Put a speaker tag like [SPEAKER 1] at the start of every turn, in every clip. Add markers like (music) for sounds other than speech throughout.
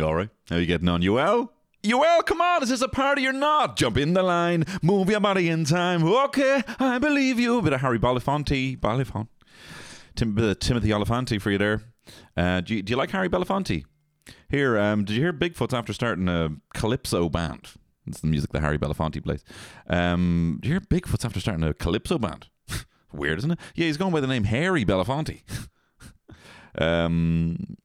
[SPEAKER 1] All right. How you getting on? You well? You well? Come on. Is this a party or not? Jump in the line. Move your body in time. Okay. I believe you. A bit of Harry Belafonte. Belafonte. Tim, of Timothy Oliphante for you there. Uh, do, you, do you like Harry Belafonte? Here, um, did you hear Bigfoot's after starting a calypso band? It's the music that Harry Belafonte plays. Um, do you hear Bigfoot's after starting a calypso band? (laughs) Weird, isn't it? Yeah, he's going by the name Harry Belafonte. (laughs) um,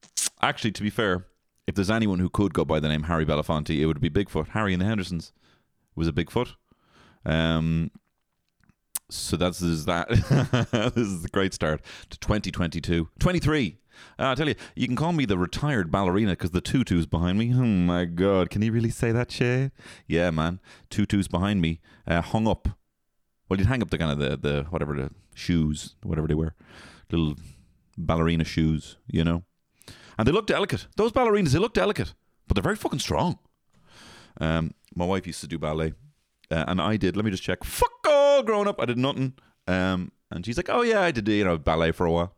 [SPEAKER 1] actually, to be fair, if there's anyone who could go by the name Harry Belafonte, it would be Bigfoot. Harry and the Hendersons was a Bigfoot. Um, so that's is that. (laughs) this is the great start to 2022. 23. Uh, I tell you, you can call me the retired ballerina because the tutu's behind me. Oh my god, can he really say that shit? Yeah, man, tutu's behind me, uh, hung up. Well, you'd hang up the kind of the the whatever the shoes, whatever they wear, little ballerina shoes, you know. And they look delicate. Those ballerinas, they look delicate, but they're very fucking strong. Um, my wife used to do ballet, uh, and I did. Let me just check. Fuck all growing up, I did nothing. Um, and she's like, "Oh yeah, I did you know ballet for a while."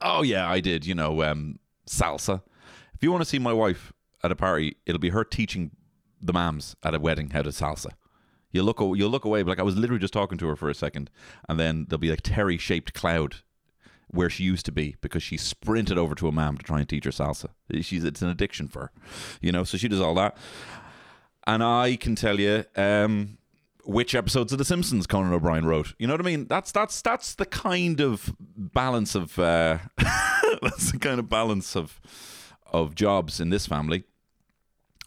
[SPEAKER 1] Oh yeah, I did. You know, um, salsa. If you want to see my wife at a party, it'll be her teaching the mams at a wedding how to salsa. You look, you'll look away, but like I was literally just talking to her for a second, and then there'll be like Terry shaped cloud where she used to be because she sprinted over to a mam to try and teach her salsa. She's it's an addiction for her, you know. So she does all that, and I can tell you. Um, which episodes of The Simpsons Conan O'Brien wrote. You know what I mean? That's that's that's the kind of balance of uh, (laughs) that's the kind of balance of of jobs in this family.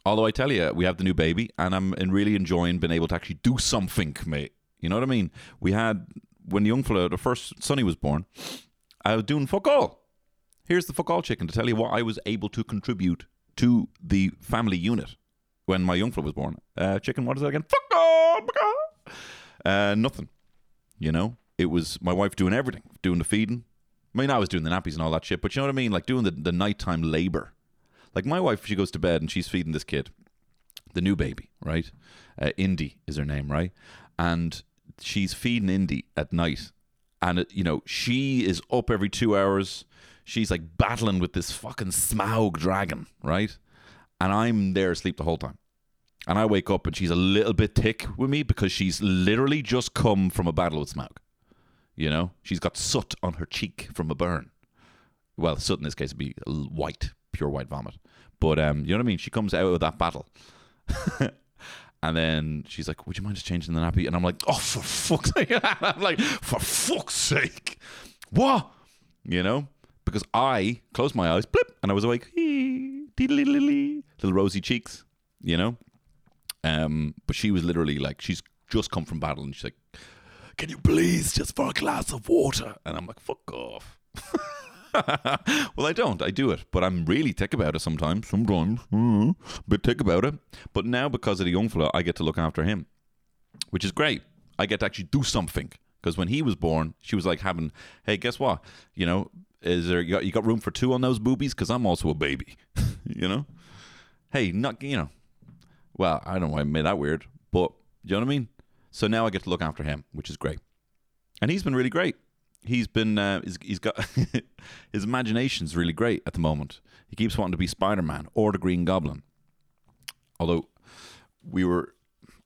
[SPEAKER 1] Although I tell you, we have the new baby, and I'm really enjoying being able to actually do something, mate. You know what I mean? We had when the young fella, the first Sonny was born. I was doing fuck all. Here's the fuck all chicken to tell you what I was able to contribute to the family unit when my young was born. Uh, chicken, what is that again? Fuck all, fuck all. Uh, nothing. You know, it was my wife doing everything, doing the feeding. I mean, I was doing the nappies and all that shit, but you know what I mean? Like doing the, the nighttime labor. Like my wife, she goes to bed and she's feeding this kid, the new baby, right? Uh, Indy is her name, right? And she's feeding Indy at night. And, you know, she is up every two hours. She's like battling with this fucking Smaug dragon, right? And I'm there asleep the whole time. And I wake up and she's a little bit thick with me because she's literally just come from a battle with Smaug. You know, she's got soot on her cheek from a burn. Well, soot in this case would be white, pure white vomit. But um, you know what I mean? She comes out of that battle. (laughs) and then she's like, Would you mind just changing the nappy? And I'm like, Oh, for fuck's sake. (laughs) I'm like, For fuck's sake. What? You know? Because I closed my eyes, blip, and I was awake. Little rosy cheeks, you know? Um, but she was literally like, she's just come from battle and she's like, Can you please just for a glass of water? And I'm like, Fuck off. (laughs) (laughs) well, I don't. I do it, but I'm really thick about it sometimes. Sometimes, mm, bit thick about it. But now, because of the young fella, I get to look after him, which is great. I get to actually do something because when he was born, she was like having, "Hey, guess what? You know, is there you got, you got room for two on those boobies? Because I'm also a baby. (laughs) you know, hey, not you know, well, I don't know why I made that weird, but you know what I mean. So now I get to look after him, which is great, and he's been really great he's been uh, he's, he's got (laughs) his imagination's really great at the moment. He keeps wanting to be Spider Man or the Green Goblin. Although we were,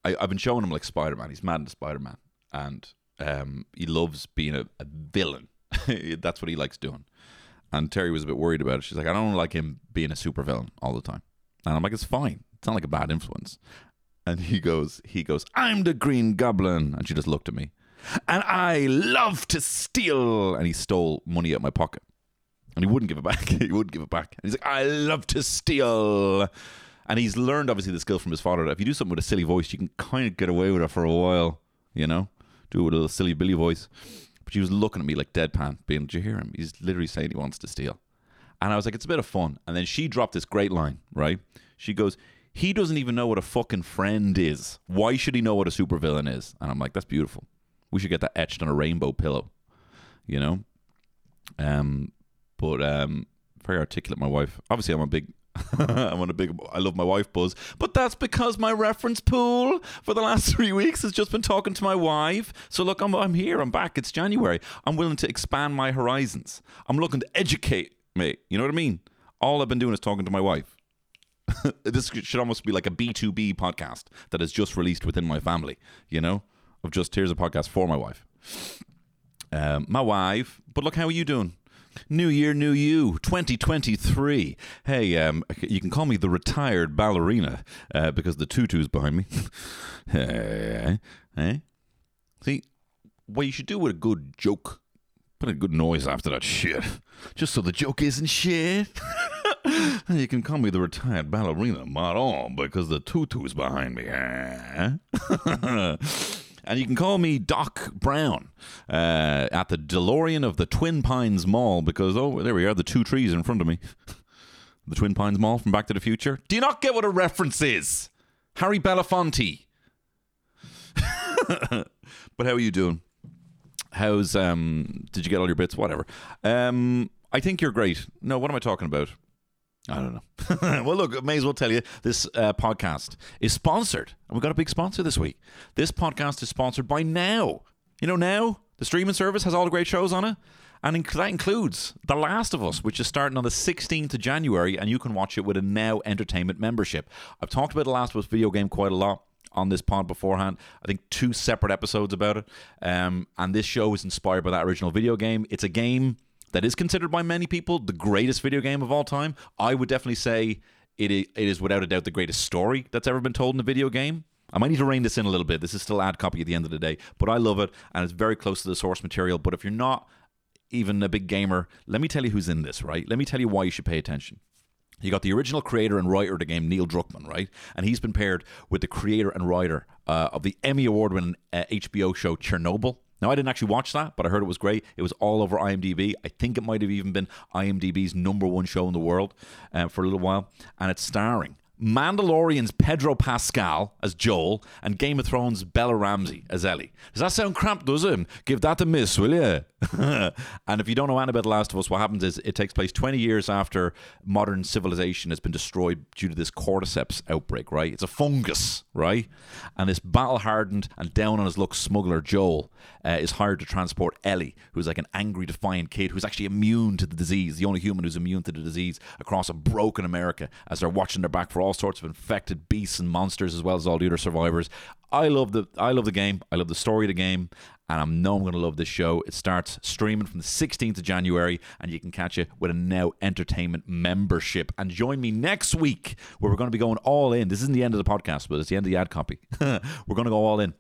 [SPEAKER 1] I, have been showing him like Spider Man. He's mad into Spider Man, and um, he loves being a, a villain. (laughs) That's what he likes doing. And Terry was a bit worried about it. She's like, I don't like him being a super villain all the time. And I'm like, it's fine. It's not like a bad influence. And he goes, he goes, I'm the Green Goblin. And she just looked at me and I love to steal. And he stole money out of my pocket. And he wouldn't give it back. (laughs) he wouldn't give it back. And he's like, I love to steal. And he's learned, obviously, the skill from his father that if you do something with a silly voice, you can kind of get away with it for a while, you know? Do it with a little silly Billy voice. But she was looking at me like deadpan, being, Did you hear him? He's literally saying he wants to steal. And I was like, It's a bit of fun. And then she dropped this great line, right? She goes, He doesn't even know what a fucking friend is. Why should he know what a supervillain is? And I'm like, That's beautiful. We should get that etched on a rainbow pillow, you know. Um, but um, very articulate. My wife. Obviously, I'm a big. (laughs) I'm on a big. I love my wife buzz, but that's because my reference pool for the last (laughs) three weeks has just been talking to my wife. So look, I'm I'm here. I'm back. It's January. I'm willing to expand my horizons. I'm looking to educate me. You know what I mean? All I've been doing is talking to my wife. (laughs) this should almost be like a B2B podcast that is just released within my family, you know? Of just here's a podcast for my wife. Um, my wife, but look, how are you doing? New year, new you, 2023. Hey, um, you can call me the retired ballerina uh, because the tutu's behind me. hey, (laughs) hey. See, what you should do with a good joke, put a good noise after that shit, just so the joke isn't shit. (laughs) you can call me the retired ballerina, Maron, because the tutu's behind me. (laughs) And you can call me Doc Brown uh, at the DeLorean of the Twin Pines Mall because, oh, there we are, the two trees in front of me. (laughs) the Twin Pines Mall from Back to the Future. Do you not get what a reference is? Harry Belafonte. (laughs) but how are you doing? How's um? Did you get all your bits? Whatever. Um, I think you're great. No, what am I talking about? I don't know. (laughs) well, look, I may as well tell you this uh, podcast is sponsored. And we've got a big sponsor this week. This podcast is sponsored by Now. You know, Now, the streaming service has all the great shows on it. And inc- that includes The Last of Us, which is starting on the 16th of January, and you can watch it with a Now Entertainment membership. I've talked about The Last of Us video game quite a lot on this pod beforehand. I think two separate episodes about it. Um, and this show is inspired by that original video game. It's a game that is considered by many people the greatest video game of all time. I would definitely say it is, it is without a doubt the greatest story that's ever been told in a video game. I might need to rein this in a little bit. This is still ad copy at the end of the day, but I love it and it's very close to the source material. But if you're not even a big gamer, let me tell you who's in this, right? Let me tell you why you should pay attention. You got the original creator and writer of the game, Neil Druckmann, right? And he's been paired with the creator and writer uh, of the Emmy Award winning uh, HBO show Chernobyl. Now, I didn't actually watch that, but I heard it was great. It was all over IMDb. I think it might have even been IMDb's number one show in the world uh, for a little while. And it's starring Mandalorian's Pedro Pascal as Joel and Game of Thrones' Bella Ramsey as Ellie. Does that sound cramped, does it? Give that a miss, will you? (laughs) and if you don't know anything about The Last of Us, what happens is it takes place 20 years after modern civilization has been destroyed due to this cordyceps outbreak, right? It's a fungus, right? And this battle hardened and down on his luck smuggler, Joel, uh, is hired to transport Ellie, who's like an angry, defiant kid who's actually immune to the disease, the only human who's immune to the disease, across a broken America as they're watching their back for all sorts of infected beasts and monsters, as well as all the other survivors. I love the I love the game. I love the story of the game, and I know I'm going to love this show. It starts streaming from the 16th of January, and you can catch it with a Now Entertainment membership. And join me next week, where we're going to be going all in. This isn't the end of the podcast, but it's the end of the ad copy. (laughs) we're going to go all in.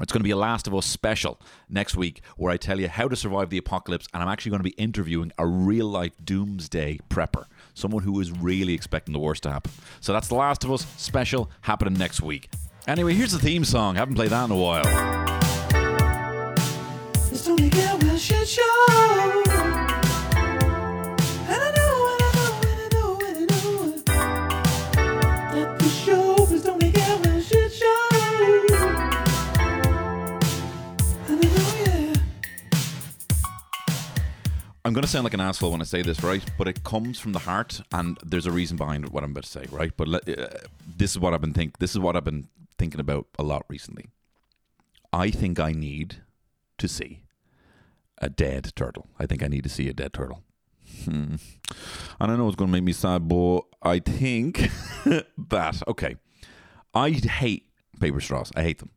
[SPEAKER 1] It's going to be a Last of Us special next week where I tell you how to survive the apocalypse, and I'm actually going to be interviewing a real life doomsday prepper, someone who is really expecting the worst to happen. So that's The Last of Us special happening next week. Anyway, here's the theme song. Haven't played that in a while. Going to sound like an asshole when I say this, right? But it comes from the heart, and there's a reason behind what I'm about to say, right? But uh, this is what I've been think. This is what I've been thinking about a lot recently. I think I need to see a dead turtle. I think I need to see a dead turtle. Hmm. And I know it's going to make me sad, but I think (laughs) that okay. I hate paper straws. I hate them.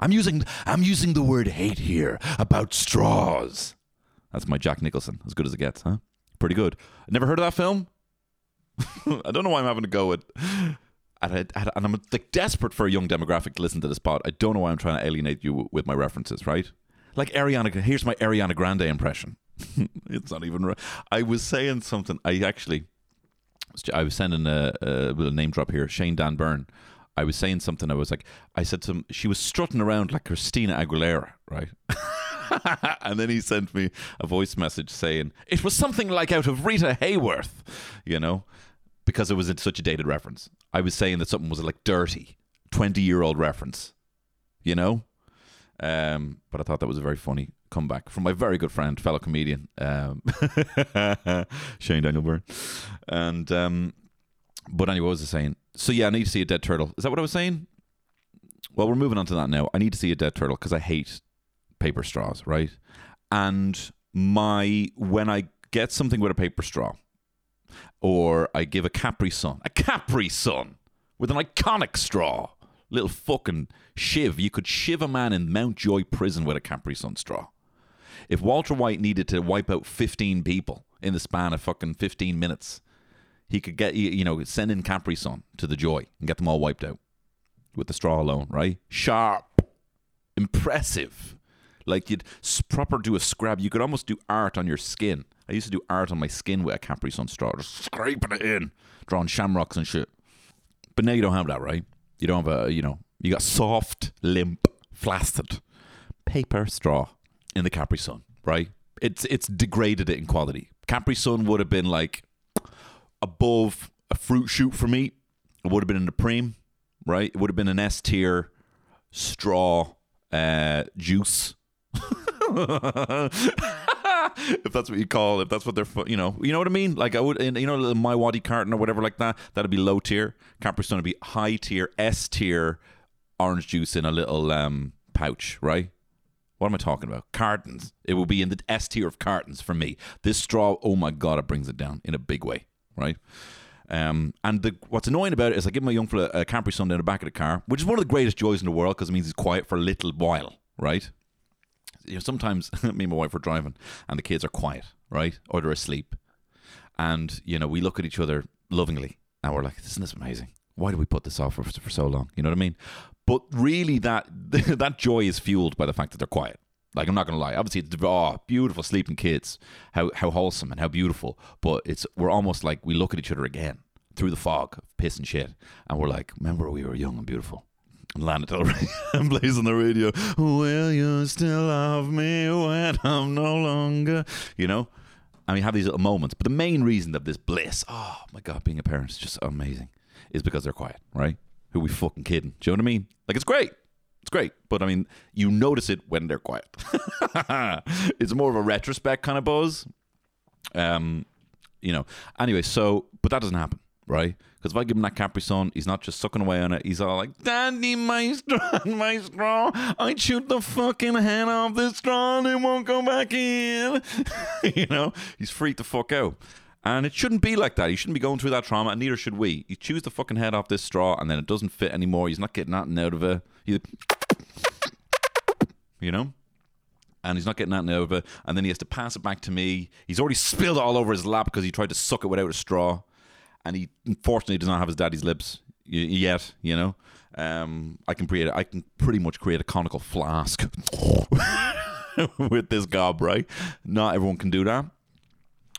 [SPEAKER 1] I'm using I'm using the word hate here about straws. That's my Jack Nicholson. As good as it gets, huh? Pretty good. Never heard of that film? (laughs) I don't know why I'm having to go with. And, I'm like desperate for a young demographic to listen to this pod. I don't know why I'm trying to alienate you with my references, right? Like Ariana. Here's my Ariana Grande impression. (laughs) it's not even. right. I was saying something. I actually, I was sending a, a little name drop here. Shane Daniel Byrne. I was saying something. I was like, I said him, she was strutting around like Christina Aguilera, right? (laughs) (laughs) and then he sent me a voice message saying it was something like out of Rita Hayworth, you know, because it was such a dated reference. I was saying that something was like dirty, twenty-year-old reference, you know. Um, but I thought that was a very funny comeback from my very good friend, fellow comedian, um, (laughs) Shane Daniel Byrne. And um, but anyway, what was I saying? So yeah, I need to see a dead turtle. Is that what I was saying? Well, we're moving on to that now. I need to see a dead turtle because I hate paper straws, right? And my when I get something with a paper straw, Or I give a Capri Sun, a Capri Sun with an iconic straw. Little fucking shiv. You could shiv a man in Mountjoy prison with a Capri Sun straw. If Walter White needed to wipe out 15 people in the span of fucking 15 minutes, he could get, you you know, send in Capri Sun to the Joy and get them all wiped out with the straw alone, right? Sharp, impressive. Like you'd proper do a scrub. You could almost do art on your skin. I used to do art on my skin with a Capri Sun straw, just scraping it in, drawing shamrocks and shit. But now you don't have that, right? You don't have a, you know, you got soft, limp, flaccid paper straw in the Capri Sun, right? It's it's degraded it in quality. Capri Sun would have been like above a fruit shoot for me. It would have been in the preem, right? It would have been an S tier straw uh, juice. (laughs) if that's what you call it, if that's what they're, you know, you know what I mean. Like I would, in, you know, My Wadi carton or whatever like that. That'd be low tier. Capri Sun would be high tier, S tier, orange juice in a little um, pouch, right? What am I talking about? Cartons. It will be in the S tier of cartons for me. This straw, oh my god, it brings it down in a big way, right? Um, and the, what's annoying about it is I give my young fella a Capri Sun down the back of the car, which is one of the greatest joys in the world because it means he's quiet for a little while, right? You know, sometimes (laughs) me and my wife are driving and the kids are quiet, right? Or they're asleep. And, you know, we look at each other lovingly and we're like, isn't this amazing? Why do we put this off for, for so long? You know what I mean? But really, that (laughs) that joy is fueled by the fact that they're quiet. Like I'm not gonna lie. Obviously, it's oh, beautiful sleeping kids, how how wholesome and how beautiful. But it's we're almost like we look at each other again through the fog of piss and shit, and we're like, remember we were young and beautiful. Lana Del Rey (laughs) plays on the radio. Will you still love me when I'm no longer? You know, and we have these little moments. But the main reason of this bliss, oh my god, being a parent is just amazing, is because they're quiet, right? Who we fucking kidding? Do you know what I mean? Like it's great. It's great, but I mean, you notice it when they're quiet. (laughs) it's more of a retrospect kind of buzz. Um, you know. Anyway, so but that doesn't happen, right? Because if I give him that Capri Sun, he's not just sucking away on it. He's all like, "Daddy, my straw, (laughs) my straw! I chewed the fucking head off this straw and it won't go back in." (laughs) you know, he's freaked the fuck out. And it shouldn't be like that. He shouldn't be going through that trauma, and neither should we. You choose the fucking head off this straw, and then it doesn't fit anymore. He's not getting nothing out of it. He's you know? And he's not getting nothing out of it. And then he has to pass it back to me. He's already spilled it all over his lap because he tried to suck it without a straw. And he unfortunately does not have his daddy's lips yet, you know? Um, I can create I can pretty much create a conical flask (laughs) with this gob, right? Not everyone can do that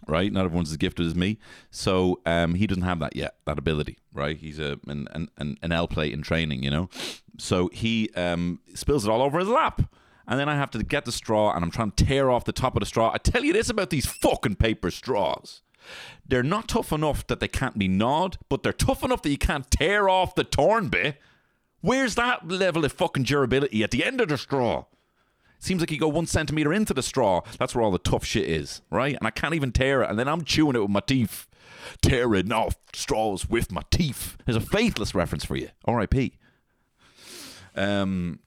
[SPEAKER 1] right? Not everyone's as gifted as me. So um, he doesn't have that yet, that ability, right? He's a an, an, an L plate in training, you know? So he um, spills it all over his lap. And then I have to get the straw and I'm trying to tear off the top of the straw. I tell you this about these fucking paper straws. They're not tough enough that they can't be gnawed, but they're tough enough that you can't tear off the torn bit. Where's that level of fucking durability at the end of the straw? Seems like you go one centimeter into the straw. That's where all the tough shit is, right? And I can't even tear it. And then I'm chewing it with my teeth. Tearing off straws with my teeth. There's a faithless reference for you. R.I.P. Um.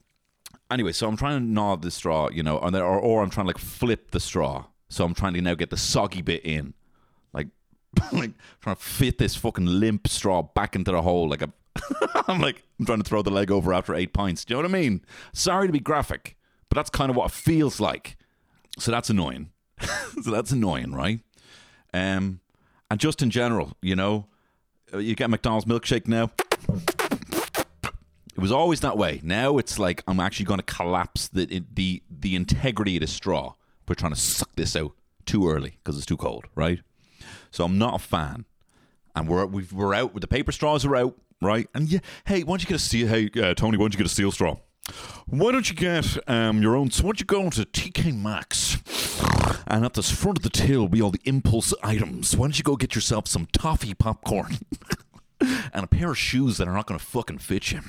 [SPEAKER 1] Anyway, so I'm trying to gnaw the straw, you know, or, or I'm trying to like flip the straw. So I'm trying to now get the soggy bit in, (laughs) like, trying to fit this fucking limp straw back into the hole. Like a, (laughs) I'm like I'm trying to throw the leg over after eight pints. Do you know what I mean? Sorry to be graphic, but that's kind of what it feels like. So that's annoying. (laughs) so that's annoying, right? Um, and just in general, you know, uh, you get McDonald's milkshake now. It was always that way. Now it's like I'm actually going to collapse the the the integrity of the straw. We're trying to suck this out too early because it's too cold, right? So I'm not a fan. And we're we've, we're out with the paper straws are out, right? And yeah, hey, why don't you get a steel? Hey, uh, Tony, why don't you get a steel straw? Why don't you get um, your own? So why don't you go to TK Maxx? And at the front of the till will be all the impulse items. Why don't you go get yourself some toffee popcorn (laughs) and a pair of shoes that are not going to fucking fit you?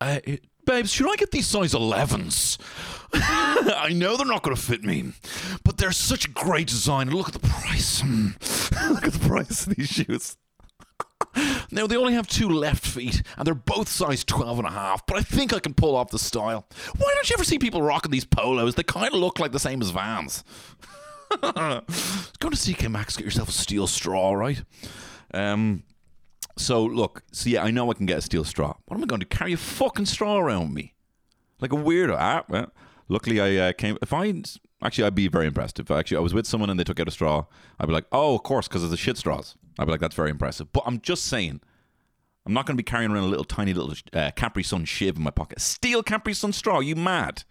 [SPEAKER 1] Uh, babes, should I get these size 11s? (laughs) I know they're not going to fit me, but they're such a great design. Look at the price. (laughs) Look at the price of these shoes. (laughs) Now, they only have two left feet, and they're both size 12 and a half, but I think I can pull off the style. Why don't you ever see people rocking these polos? They kind of look like the same as Vans. Go to TK Maxx, get yourself a steel straw, right? Um, so look, yeah, I know I can get a steel straw. What am I going to? Carry a fucking straw around me? Like a weirdo. Ah, well, luckily I uh, came. If I actually, I'd be very impressed if actually I was with someone and they took out a straw. I'd be like, oh, of course, because of the shit straws. I'd be like, that's very impressive. But I'm just saying, I'm not going to be carrying around a little tiny little uh, Capri Sun shiv in my pocket. Steel Capri Sun straw? You mad?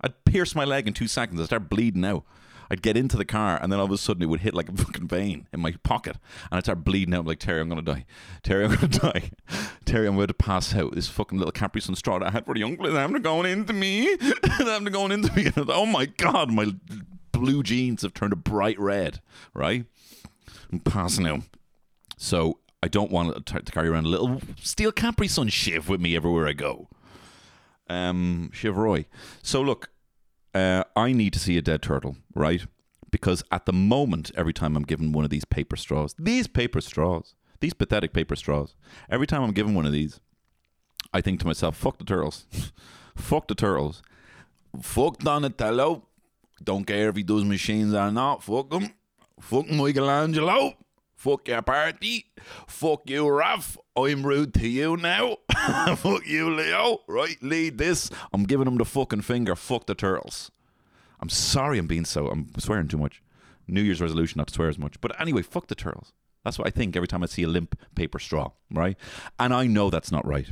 [SPEAKER 1] I'd pierce my leg in two seconds. I'd start bleeding out. I'd get into the car, and then all of a sudden it would hit like a fucking vein in my pocket, and I'd start bleeding out. I'm like Terry, I'm gonna die. Terry, I'm gonna (laughs) die. Terry, I'm going to pass out. This fucking little Capri Sun straw that I had for the young place, I'm going into me. (laughs) I'm going into me. oh my god, my blue jeans have turned a bright red. Right, I'm passing out. So I don't want to, to carry around a little steel Capri Sun shiv with me everywhere I go. Um, Shiv Roy. So look, uh, I need to see a dead turtle, right? Because at the moment, every time I'm given one of these paper straws, these paper straws, these pathetic paper straws, every time I'm given one of these, I think to myself, fuck the turtles. (laughs) fuck the turtles. Fuck Donatello. Don't care if he does machines or not. Fuck him. Fuck Michelangelo. Fuck your party. Fuck you, Ralph. I'm rude to you now. (laughs) Fuck you, Leo. Right, lead this. I'm giving him the fucking finger. Fuck the turtles. I'm sorry I'm being so. I'm swearing too much. New Year's resolution not to swear as much. But anyway, fuck the turtles. That's what I think every time I see a limp paper straw, right? And I know that's not right.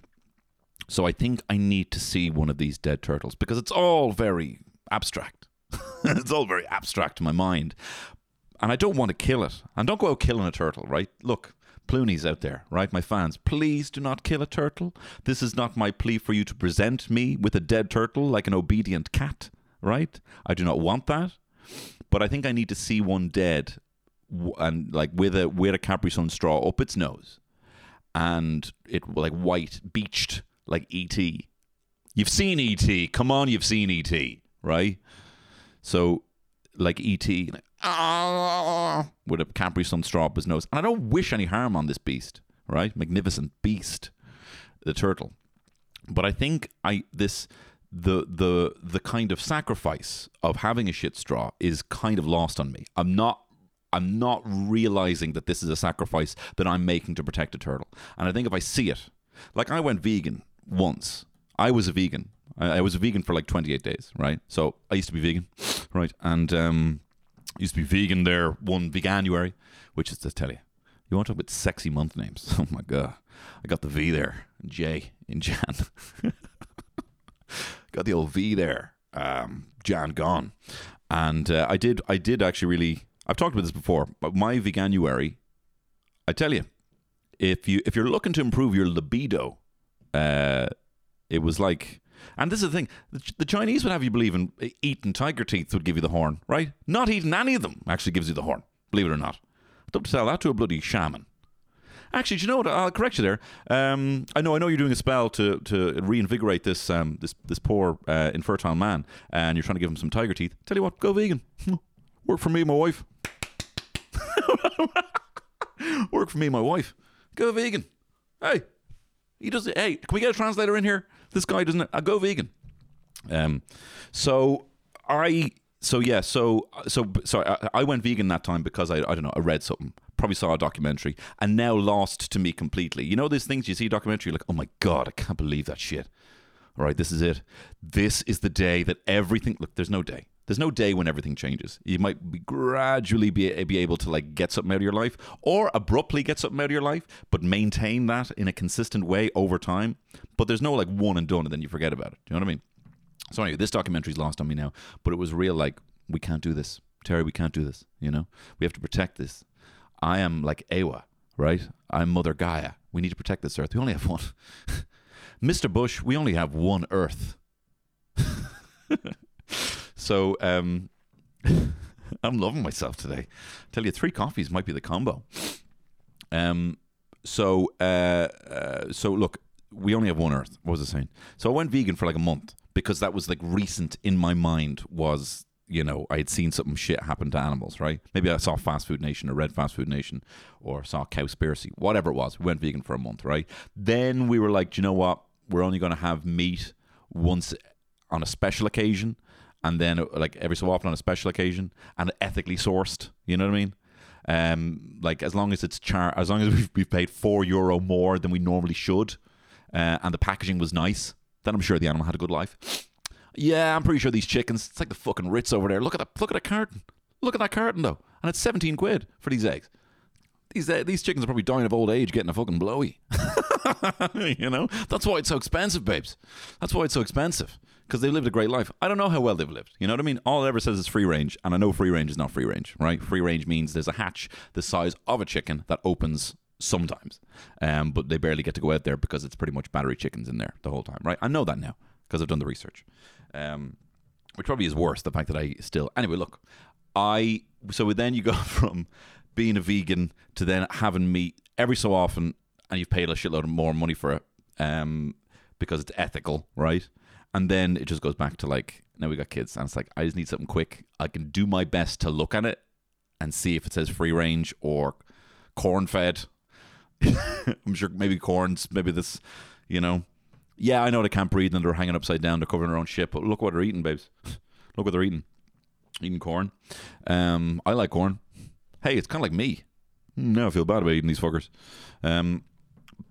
[SPEAKER 1] So I think I need to see one of these dead turtles because it's all very abstract. (laughs) it's all very abstract to my mind. And I don't want to kill it. And don't go out killing a turtle, right? Look, Ploonies out there, right? My fans, please do not kill a turtle. This is not my plea for you to present me with a dead turtle like an obedient cat, right? I do not want that. But I think I need to see one dead and like with a with a Capri Sun straw up its nose and it like white beached like ET. You've seen ET. Come on, you've seen ET, right? So like ET "Ah," with a Capri Sun straw up his nose. And I don't wish any harm on this beast, right? Magnificent beast, the turtle. But I think I this the the the kind of sacrifice of having a shit straw is kind of lost on me. I'm not I'm not realizing that this is a sacrifice that I'm making to protect a turtle. And I think if I see it, like I went vegan once. I was a vegan. I, I was a vegan for like 28 days, right? So I used to be vegan, right? And um, used to be vegan there one Veganuary, which is to tell you, you want to talk about sexy month names? (laughs) Oh my god, I got the V there, J in Jan. (laughs) got the old V there, um, Jan gone, and uh, I did, I did actually really. I've talked about this before, but my Veganuary, I tell you, if you if you're looking to improve your libido, uh, it was like, and this is the thing: the, Chinese would have you believe in eating tiger teeth would give you the horn, right? Not eating any of them actually gives you the horn. Believe it or not, don't tell that to a bloody shaman. Actually, do you know what? I'll correct you there. Um, I know, I know, you're doing a spell to to reinvigorate this um, this this poor uh, infertile man, and you're trying to give him some tiger teeth. Tell you what, go vegan. (laughs) Work for me, and my wife. (laughs) Work for me, and my wife. Go vegan. Hey, he does it. Hey, can we get a translator in here? This guy doesn't. I go vegan. Um, so I. So yeah. So so so I, I went vegan that time because I I don't know. I read something. Probably saw a documentary, and now lost to me completely. You know these things you see documentary, you're like, oh my god, I can't believe that shit. All right, this is it. This is the day that everything. Look, there's no day. There's no day when everything changes. You might be gradually be, be able to like get something out of your life, or abruptly get something out of your life, but maintain that in a consistent way over time. But there's no like one and done, and then you forget about it. Do you know what I mean? So anyway, this documentary's lost on me now, but it was real. Like we can't do this, Terry. We can't do this. You know, we have to protect this. I am like Awa, right? I'm Mother Gaia. We need to protect this Earth. We only have one. (laughs) Mr. Bush, we only have one Earth. (laughs) so um, (laughs) I'm loving myself today. I tell you, three coffees might be the combo. Um, so uh, uh, so look, we only have one Earth. What was I saying? So I went vegan for like a month because that was like recent in my mind was you know I had seen something shit happen to animals, right? Maybe I saw Fast Food Nation or read Fast Food Nation or saw Cowspiracy, whatever it was. We went vegan for a month, right? Then we were like, do you know what? We're only going to have meat once on a special occasion. And then uh, like every so often on a special occasion and ethically sourced. You know what I mean? Um, like as long as it's char, as long as (laughs) we've, we've paid four euro more than we normally should, uh, and the packaging was nice, then I'm sure the animal had a good life. Yeah, I'm pretty sure these chickens. It's like the fucking Ritz over there. Look at that. Look at that carton. Look at that carton though, and it's 17 quid for these eggs. These uh, these chickens are probably dying of old age, getting a fucking blowy. (laughs) you know, that's why it's so expensive, babes. That's why it's so expensive because they've lived a great life. I don't know how well they've lived. You know what I mean? All it ever says is free range, and I know free range is not free range, right? Free range means there's a hatch the size of a chicken that opens sometimes, um, but they barely get to go out there because it's pretty much battery chickens in there the whole time, right? I know that now because I've done the research. Um, which probably is worse the fact that I still anyway look I so then you go (laughs) from being a vegan to then having meat every so often and you've paid a shitload of more money for it um because it's ethical right and then it just goes back to like now we got kids and it's like I just need something quick I can do my best to look at it and see if it says free range or corn fed (laughs) I'm sure maybe corns maybe this you know yeah, I know they can't breathe and they're hanging upside down. They're covering their own shit. But look what they're eating, babes. (laughs) look what they're eating. Eating corn. Um, I like corn. Hey, it's kind of like me. Now I feel bad about eating these fuckers. Um,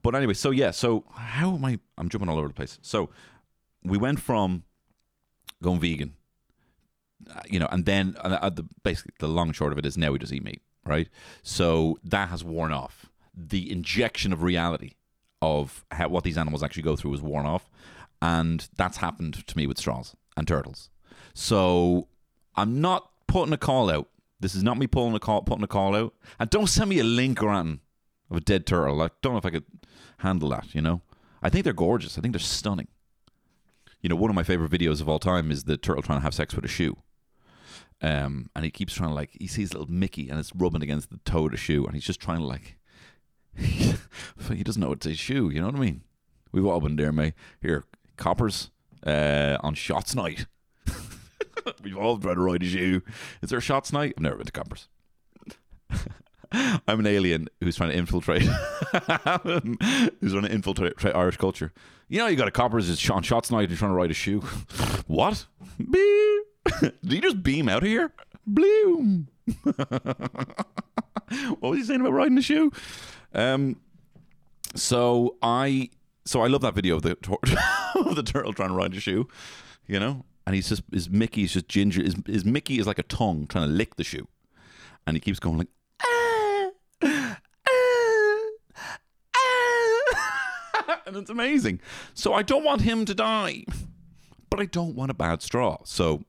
[SPEAKER 1] but anyway, so yeah, so how am I? I'm jumping all over the place. So we went from going vegan, you know, and then uh, the, basically the long short of it is now we just eat meat, right? So that has worn off. The injection of reality of how, what these animals actually go through is worn off, and that's happened to me with straws and turtles. So I'm not putting a call out. This is not me pulling a call, putting a call out, and don't send me a link or anything of a dead turtle. I don't know if I could handle that. You know, I think they're gorgeous. I think they're stunning. You know, one of my favorite videos of all time is the turtle trying to have sex with a shoe. Um, and he keeps trying to like he sees little Mickey and it's rubbing against the toe of the shoe, and he's just trying to like (laughs) he doesn't know it's a shoe. You know what I mean? We've all been there, mate. Here, coppers uh, on shots night. (laughs) We've all tried to ride a shoe. Is there a shots night? I've never been to coppers. (laughs) I'm an alien who's trying to infiltrate, who's trying to infiltrate Irish culture. You know, you got a coppers on shots night. You're trying to ride a shoe. (laughs) what? Beep. (laughs) Did you just beam out of here? Bloom. (laughs) what was he saying about riding a shoe? Um, so I so I love that video of the of the turtle trying to ride a shoe, you know, and he's just his Mickey's just ginger. His, his Mickey is like a tongue trying to lick the shoe, and he keeps going like. "Ah, ah, ah," and it's amazing. So I don't want him to die, but I don't want a bad straw. So,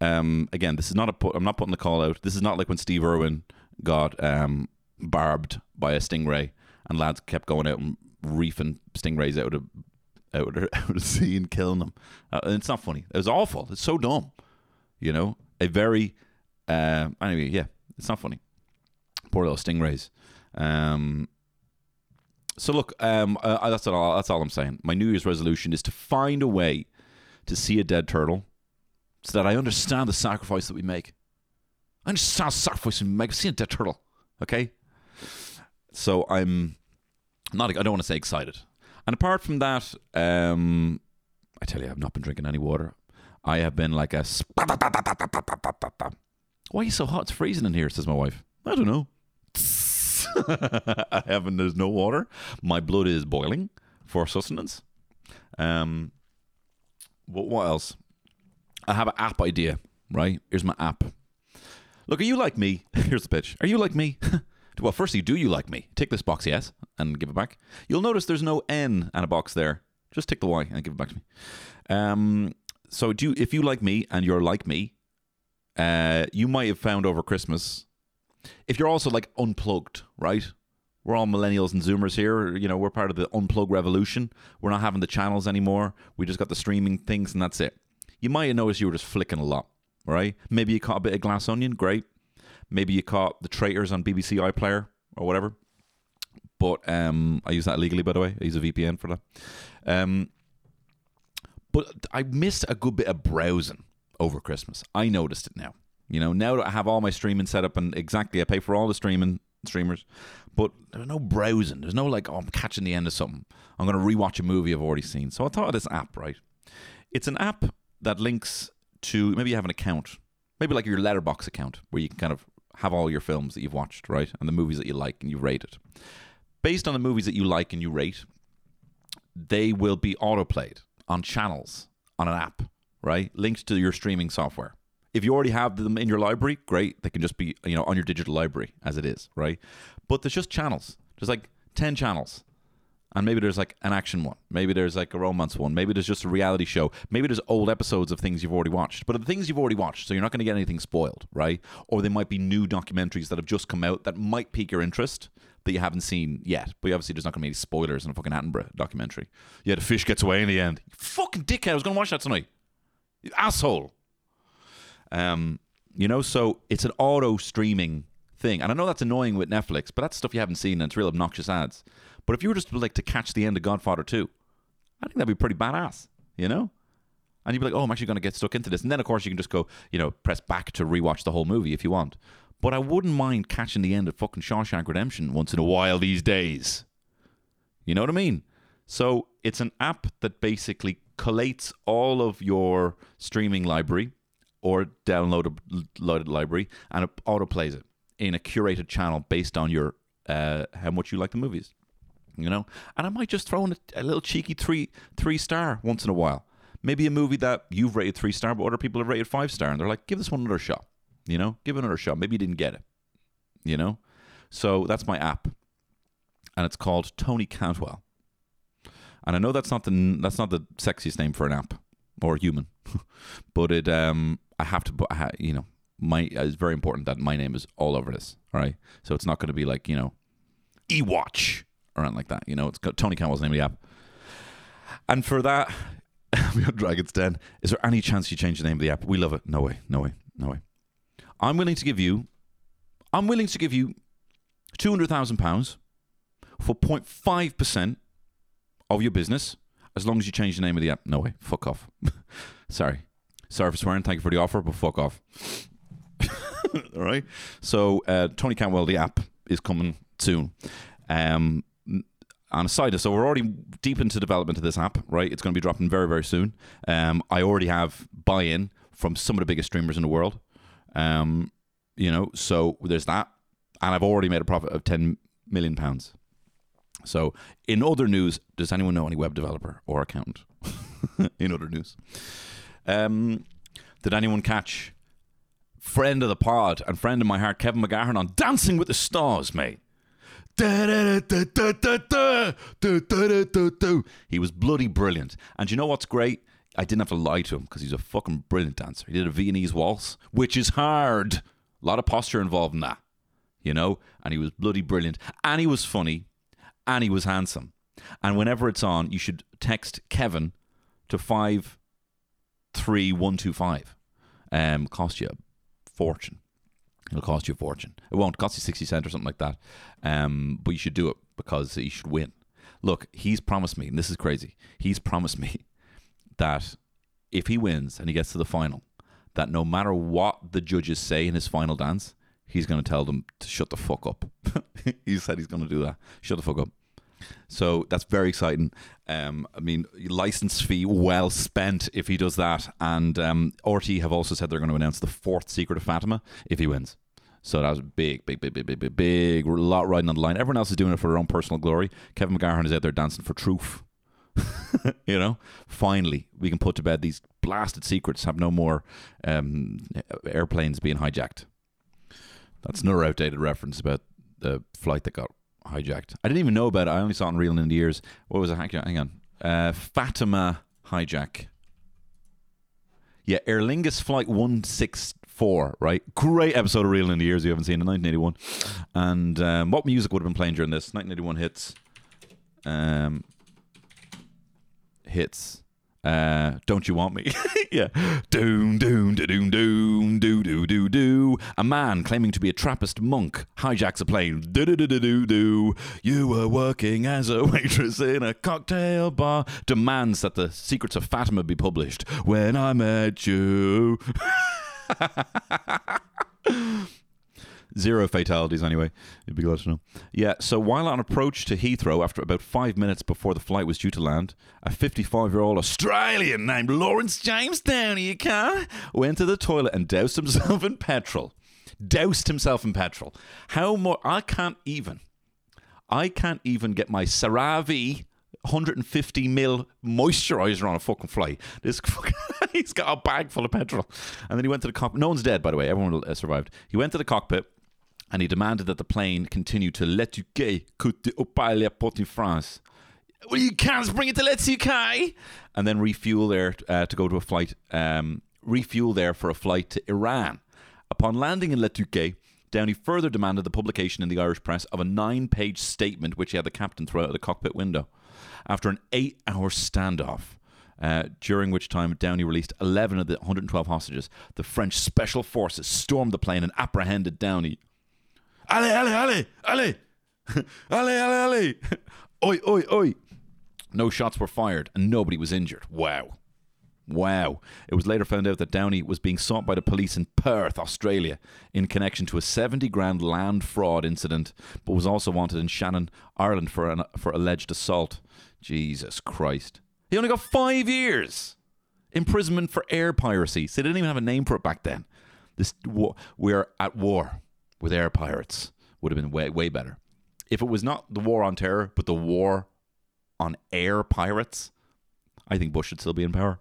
[SPEAKER 1] um, again, this is not a. Put, I'm not putting the call out. This is not like when Steve Irwin got um barbed by a stingray, and lads kept going out and reefing stingrays out of out of, (laughs) out of sea and killing them. Uh, and it's not funny. It was awful. It's so dumb. You know, a very uh, anyway. Yeah, it's not funny. Poor little stingrays. Um, so look, um, uh, that's all. That's all I'm saying. My New Year's resolution is to find a way to see a dead turtle, so that I understand the sacrifice that we make. I understand the sacrifice we make. See a dead turtle, okay? So I'm not. I don't want to say excited. And apart from that, um, I tell you, I've not been drinking any water. I have been like a. sp- Why are you so hot? It's freezing in here, says my wife. I don't know. (laughs) I haven't. There's no water. My blood is boiling for sustenance. Um, what, what else? I have an app idea. Right here's my app. Look, are you like me? (laughs) Here's the pitch. Are you like me? (laughs) well, firstly, do you like me? Tick this box yes and give it back. You'll notice there's no N and a box there. Just tick the Y and give it back to me. Um, so, do you, if you like me and you're like me, uh, you might have found over Christmas. If you're also like unplugged, right? We're all millennials and Zoomers here. You know, we're part of the unplug revolution. We're not having the channels anymore. We just got the streaming things, and that's it. You might have noticed you were just flicking a lot, right? Maybe you caught a bit of Glass Onion, great. Maybe you caught the Traitors on BBC iPlayer or whatever. But um, I use that illegally, by the way. I use a VPN for that. Um, but I missed a good bit of browsing over Christmas. I noticed it now. You know, now that I have all my streaming set up and exactly I pay for all the streaming streamers, but there's no browsing. There's no like, oh, I'm catching the end of something. I'm going to rewatch a movie I've already seen. So I thought of this app, right? It's an app that links to maybe you have an account, maybe like your letterbox account, where you can kind of have all your films that you've watched, right, and the movies that you like and you rate it. Based on the movies that you like and you rate, they will be autoplayed on channels on an app, right, linked to your streaming software. If you already have them in your library, great. They can just be you know on your digital library as it is, right? But there's just channels. There's like ten channels. And maybe there's like an action one. Maybe there's like a romance one. Maybe there's just a reality show. Maybe there's old episodes of things you've already watched. But the things you've already watched so you're not going to get anything spoiled right? Or there might be new documentaries that have just come out that might pique your interest that you haven't seen yet. But obviously there's not going to be any spoilers in a fucking Attenborough documentary. Yeah the fish gets away in the end. You fucking dickhead I was going to watch that tonight. You asshole um you know so it's an auto streaming thing and I know that's annoying with Netflix but that's stuff you haven't seen and it's real obnoxious ads but if you were just like to catch the end of Godfather 2, I think that'd be pretty badass, you know? And you'd be like, oh, I'm actually going to get stuck into this. And then, of course, you can just go, you know, press back to rewatch the whole movie if you want. But I wouldn't mind catching the end of fucking Shawshank Redemption once in a while these days. You know what I mean? So it's an app that basically collates all of your streaming library or downloaded loaded library and it autoplays it in a curated channel based on your uh, how much you like the movies you know. And I might just throw in a, a, little cheeky three three star once in a while. Maybe a movie that you've rated three star, but other people have rated five star, and they're like, give this one another shot. You know, give it another shot. Maybe you didn't get it. You know, so that's my app, and it's called Tony Cantwell. And I know that's not the that's not the sexiest name for an app or human, (laughs) but it um I have to I ha, you know my it's very important that my name is all over this. All right, so it's not going to be like you know, e-watch or anything like that. You know, it's got Tony Cantwell's name of the app. And for that, (laughs) we Dragon's Den. Is there any chance you change the name of the app? We love it. No way. No way. No way. I'm willing to give you. I'm willing to give you two hundred thousand pounds for 0.5 percent of your business, as long as you change the name of the app. No way. Fuck off. (laughs) Sorry. Sorry for swearing. Thank you for the offer, but fuck off. (laughs) All right. So uh, Tony Cantwell, the app is coming soon. Um, on a side, so we're already deep into development of this app, right? It's going to be dropping very, very soon. Um, I already have buy-in from some of the biggest streamers in the world. Um, you know, so there's that, and I've already made a profit of ten million pounds. So, in other news, does anyone know any web developer or accountant? (laughs) in other news, um, did anyone catch friend of the pod and friend of my heart, Kevin McGahern, on Dancing with the Stars, mate? He was bloody brilliant. And you know what's great? I didn't have to lie to him because he's a fucking brilliant dancer. He did a Viennese waltz, which is hard. A lot of posture involved in that, you know? And he was bloody brilliant. And he was funny. And he was handsome. And whenever it's on, you should text Kevin to 53125. Um, cost you a fortune. It'll cost you a fortune. It won't cost you 60 cents or something like that. Um, but you should do it because he should win. Look, he's promised me, and this is crazy. He's promised (laughs) me that if he wins and he gets to the final, that no matter what the judges say in his final dance, he's going to tell them to shut the fuck up. (laughs) he said he's going to do that. Shut the fuck up. So that's very exciting. Um, I mean, license fee well spent if he does that. And um, RTÉ have also said they're going to announce the fourth Secret of Fatima if he wins. So that was big, big, big, big, big, big, big, lot riding on the line. Everyone else is doing it for their own personal glory. Kevin McGahern is out there dancing for truth. (laughs) you know, finally we can put to bed these blasted secrets. Have no more um, airplanes being hijacked. That's another outdated reference about the flight that got hijacked. I didn't even know about it. I only saw it in Reeling in the Years. What was it? Hang on. Uh, Fatima hijack. Yeah, Aer Lingus Flight 164, right? Great episode of Reeling in the Years you haven't seen in 1981. And um, what music would have been playing during this? 1981 hits. Um, hits. Uh, don't you want me? (laughs) yeah. Doom, doom, doom, doom, A man claiming to be a Trappist monk hijacks a plane. Do, do, do, do, do. You were working as a (laughs) waitress in a cocktail bar. Demands that the secrets of Fatima be published. When I met you. (laughs) Zero fatalities, anyway. You'd be glad to know. Yeah, so while on approach to Heathrow, after about five minutes before the flight was due to land, a 55 year old Australian named Lawrence James Downey car went to the toilet and doused himself in petrol. Doused himself in petrol. How more? I can't even. I can't even get my CeraVe 150 mil moisturizer on a fucking flight. This (laughs) he's got a bag full of petrol, and then he went to the cockpit. No one's dead, by the way. Everyone uh, survived. He went to the cockpit and he demanded that the plane continue to Le Touquet au pas la porte in France. Well, you can't bring it to Le Touquet, and then refuel there uh, to go to a flight. Um, refuel there for a flight to Iran. Upon landing in Le Touquet. Downey further demanded the publication in the Irish press of a nine page statement which he had the captain throw out of the cockpit window. After an eight hour standoff, uh, during which time Downey released 11 of the 112 hostages, the French special forces stormed the plane and apprehended Downey. Allez, allez, allez, allez! (laughs) allez, allez, allez! (laughs) oi, oi, oi! No shots were fired and nobody was injured. Wow. Wow. It was later found out that Downey was being sought by the police in Perth, Australia, in connection to a 70 grand land fraud incident, but was also wanted in Shannon, Ireland for, an, for alleged assault. Jesus Christ. He only got five years imprisonment for air piracy. So they didn't even have a name for it back then. This We're at war with air pirates. Would have been way, way better. If it was not the war on terror, but the war on air pirates, I think Bush should still be in power.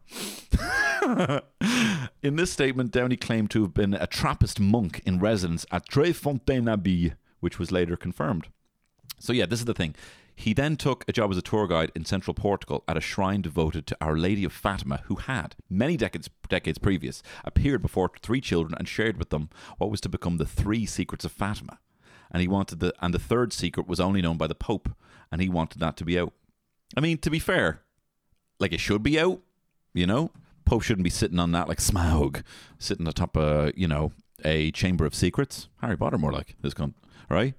[SPEAKER 1] (laughs) in this statement, Downey claimed to have been a Trappist monk in residence at Tre Fontane Abbey, which was later confirmed. So, yeah, this is the thing. He then took a job as a tour guide in central Portugal at a shrine devoted to Our Lady of Fatima, who had, many decades, decades previous, appeared before three children and shared with them what was to become the three secrets of Fatima. And he wanted the and the third secret was only known by the Pope, and he wanted that to be out. I mean, to be fair, like it should be out, you know. Pope shouldn't be sitting on that like Smaug, sitting atop a you know a chamber of secrets. Harry Potter, more like this cunt, right?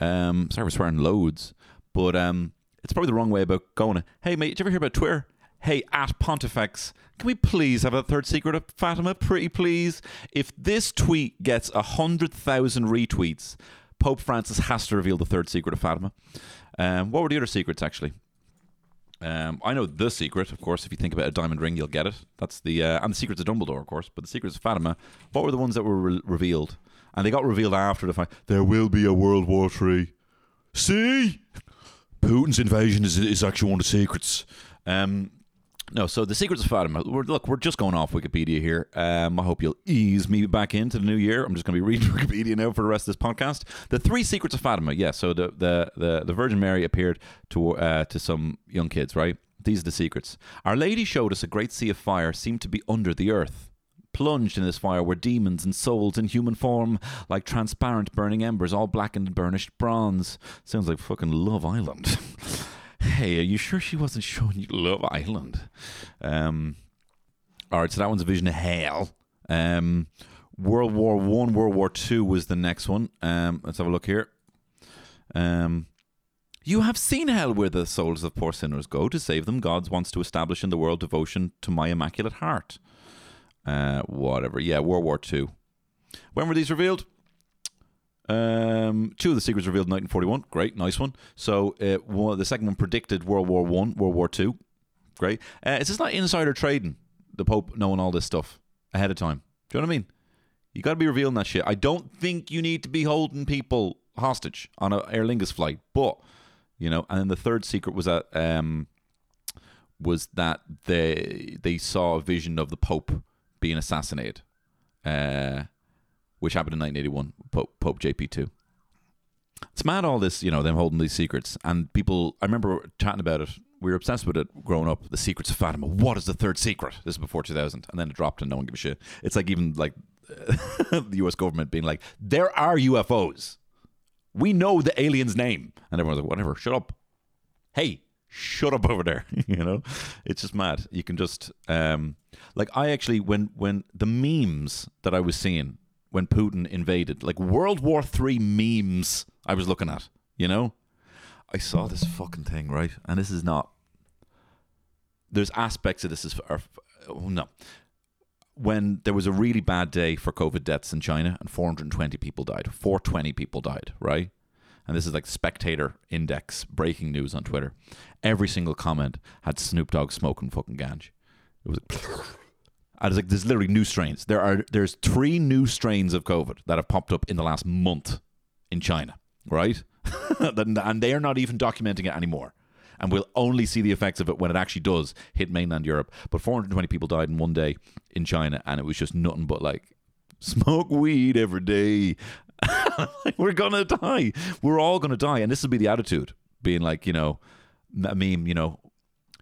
[SPEAKER 1] Um, sorry for swearing loads, but um, it's probably the wrong way about going. Hey mate, did you ever hear about Twitter? Hey, at Pontifex, can we please have a third secret of Fatima? Pretty please. If this tweet gets a hundred thousand retweets, Pope Francis has to reveal the third secret of Fatima. Um, what were the other secrets actually? Um, I know the secret, of course. If you think about a diamond ring, you'll get it. That's the uh, and the secrets of Dumbledore, of course. But the secrets of Fatima. What were the ones that were re- revealed? And they got revealed after the fact. There will be a World War Three. See, Putin's invasion is is actually one of the secrets. Um, no, so the secrets of Fatima. We're, look, we're just going off Wikipedia here. Um, I hope you'll ease me back into the new year. I'm just going to be (laughs) reading Wikipedia now for the rest of this podcast. The three secrets of Fatima. Yeah, so the the the, the Virgin Mary appeared to uh, to some young kids, right? These are the secrets. Our Lady showed us a great sea of fire seemed to be under the earth. Plunged in this fire were demons and souls in human form, like transparent burning embers, all blackened and burnished bronze. Sounds like fucking Love Island. (laughs) hey, are you sure she wasn't showing you Love Island? Um, all right, so that one's a vision of hell. Um, World War One, World War Two was the next one. Um, let's have a look here. Um, you have seen hell where the souls of poor sinners go to save them. God wants to establish in the world devotion to my immaculate heart. Uh, whatever. Yeah, World War Two. When were these revealed? Um, two of the secrets revealed in 1941. Great, nice one. So uh, one, the second one predicted World War One, World War Two. Great. Uh, it's just not insider trading. The Pope knowing all this stuff ahead of time. Do you know what I mean? You got to be revealing that shit. I don't think you need to be holding people hostage on a Aer Lingus flight, but you know. And then the third secret was that um, was that they they saw a vision of the Pope being assassinated, uh, which happened in 1981. Pope, Pope JP two. It's mad all this, you know, them holding these secrets and people. I remember chatting about it. We were obsessed with it growing up. The secrets of Fatima. What is the third secret? This is before 2000, and then it dropped, and no one gave a shit. It's like even like (laughs) the U.S. government being like, "There are UFOs. We know the alien's name," and everyone's like, "Whatever, shut up." Hey, shut up over there. (laughs) you know, it's just mad. You can just um, like I actually when when the memes that I was seeing when Putin invaded, like World War Three memes, I was looking at. You know, I saw this fucking thing right, and this is not. There's aspects of this is are, oh, no. when there was a really bad day for COVID deaths in China and 420 people died. 420 people died, right? And this is like Spectator Index breaking news on Twitter. Every single comment had Snoop Dogg smoking fucking ganj. It was. (laughs) I like, there's literally new strains. There are there's three new strains of COVID that have popped up in the last month in China, right? (laughs) and they are not even documenting it anymore. And we'll only see the effects of it when it actually does hit mainland Europe. But 420 people died in one day in China, and it was just nothing but like smoke weed every day. (laughs) We're gonna die. We're all gonna die, and this will be the attitude, being like, you know, a meme, you know,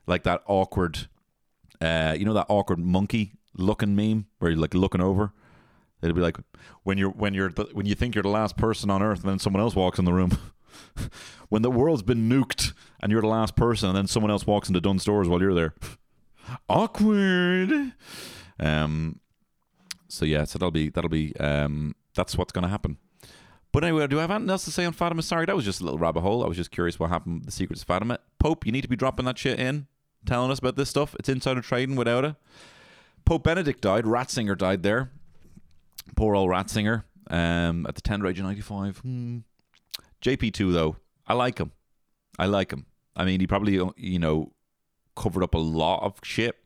[SPEAKER 1] like that awkward, uh, you know, that awkward monkey looking meme where you're like looking over. It'll be like when you're when you're the, when you think you're the last person on earth, and then someone else walks in the room. (laughs) when the world's been nuked and you're the last person, and then someone else walks into Dunnes Stores while you're there. (laughs) Awkward. Um. So yeah, so that'll be that'll be um that's what's going to happen. But anyway, do I have anything else to say on Fatima? Sorry, that was just a little rabbit hole. I was just curious what happened the secrets of Fatima. Pope, you need to be dropping that shit in, telling us about this stuff. It's insider trading without it. Pope Benedict died. Ratzinger died there. Poor old Ratzinger. Um, at the tender age of 95. Hmm. JP2, though, I like him. I like him. I mean, he probably, you know, covered up a lot of shit,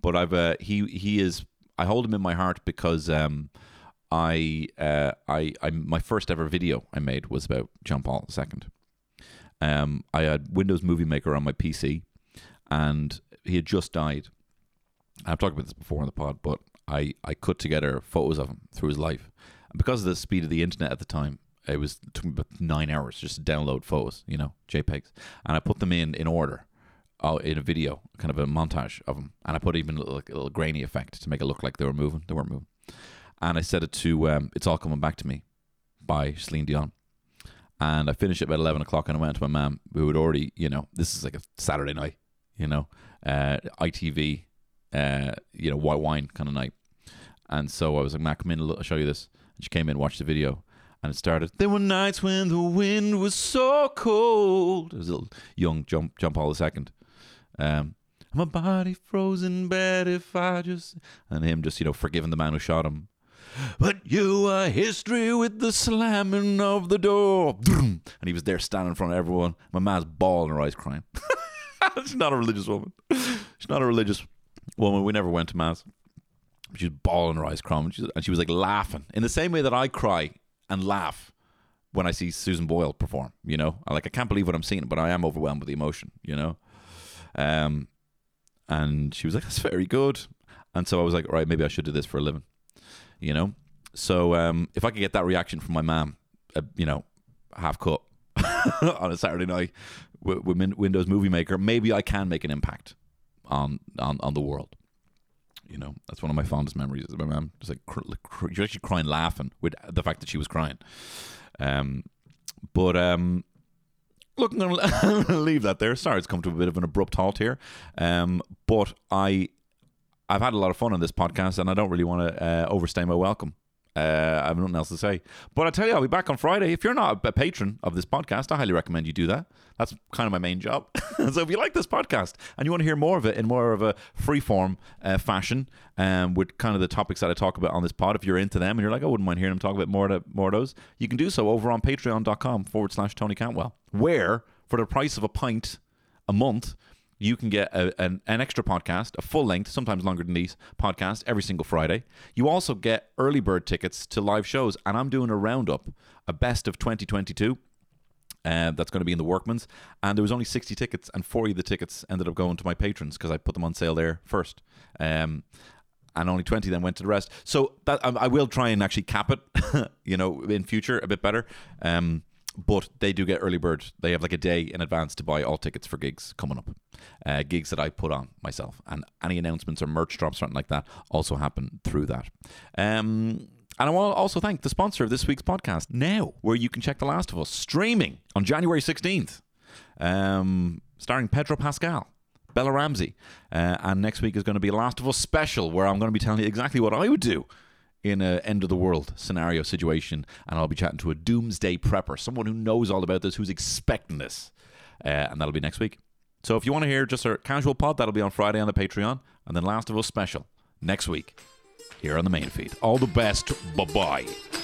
[SPEAKER 1] but I've, uh, he, he is, I hold him in my heart because, um, I, uh, I, I, my first ever video I made was about John Paul II. Um, I had Windows Movie Maker on my PC, and he had just died. I've talked about this before on the pod, but I, I cut together photos of him through his life. And because of the speed of the internet at the time, it was it took me about nine hours just to download photos, you know, JPEGs, and I put them in in order, uh, in a video, kind of a montage of them, and I put even a little, like, a little grainy effect to make it look like they were moving. They weren't moving, and I set it to um, "It's All Coming Back to Me" by Celine Dion. And I finished it about eleven o'clock, and I went to my mum, who had already, you know, this is like a Saturday night, you know, uh, ITV, uh, you know, white wine kind of night. And so I was like, Matt, come in, I'll show you this. And she came in, watched the video, and it started. There were nights when the wind was so cold. It was a little young John, John Paul II. Um, my body frozen bad if I just. And him just, you know, forgiving the man who shot him. But you are history with the slamming of the door. And he was there standing in front of everyone. My man's bawling her eyes crying. (laughs) She's not a religious woman. She's not a religious woman. We never went to mass. She was bawling her eyes crying. And she, and she was like laughing in the same way that I cry and laugh when I see Susan Boyle perform. You know, I like I can't believe what I'm seeing, but I am overwhelmed with the emotion. You know, um, and she was like, (laughs) "That's very good." And so I was like, "Right, maybe I should do this for a living." You know, so um, if I could get that reaction from my mom, uh, you know, half cut (laughs) on a Saturday night with, with Windows Movie Maker, maybe I can make an impact on on on the world. You know, that's one of my fondest memories. My mom just like cr- cr- she was actually crying, laughing with the fact that she was crying. Um, but um, look, I'm gonna, I'm (laughs) gonna leave that there. Sorry, it's come to a bit of an abrupt halt here. Um, but I, I've had a lot of fun on this podcast, and I don't really want to uh, overstay my welcome. Uh, I have nothing else to say. But I tell you, I'll be back on Friday. If you're not a patron of this podcast, I highly recommend you do that. That's kind of my main job. (laughs) so if you like this podcast and you want to hear more of it in more of a freeform uh, fashion, um, with kind of the topics that I talk about on this pod, if you're into them and you're like, I wouldn't mind hearing them talk about more of, more of those, you can do so over on patreon.com forward slash Tony Cantwell, where for the price of a pint a month, you can get a, an, an extra podcast, a full length, sometimes longer than these podcast every single Friday. You also get early bird tickets to live shows, and I'm doing a roundup, a best of 2022. Uh, that's going to be in the Workman's, and there was only 60 tickets, and 40 of the tickets ended up going to my patrons because I put them on sale there first. Um, and only 20 then went to the rest. So that I, I will try and actually cap it, (laughs) you know, in future a bit better. Um, but they do get early bird. They have like a day in advance to buy all tickets for gigs coming up, uh, gigs that I put on myself, and any announcements or merch drops, or something like that, also happen through that. Um, and I want to also thank the sponsor of this week's podcast, Now, where you can check The Last of Us streaming on January 16th, um, starring Pedro Pascal. Bella Ramsey. Uh, and next week is going to be Last of Us special, where I'm going to be telling you exactly what I would do in a end of the world scenario situation, and I'll be chatting to a doomsday prepper, someone who knows all about this, who's expecting this, uh, and that'll be next week. So if you want to hear just a casual pod, that'll be on Friday on the Patreon, and then Last of Us special next week. here on the main feed. All the best. Bye bye.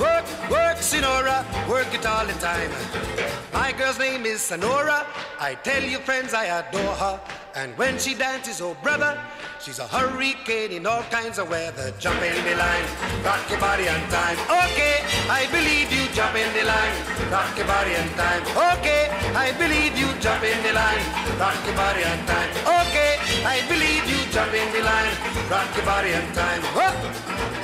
[SPEAKER 2] Work, work, Senora, work it all the time. My girl's name is Senora. I tell you, friends, I adore her. And when she dances, oh brother, she's a hurricane in all kinds of weather. Jump in the line, rock your body on time. Okay, I believe you. Jump in the line, rock your body on time. Okay, I believe you. Jump in the line, rock your body on time. Okay, I believe you. Jump in the line, rock your body on time. Whoop.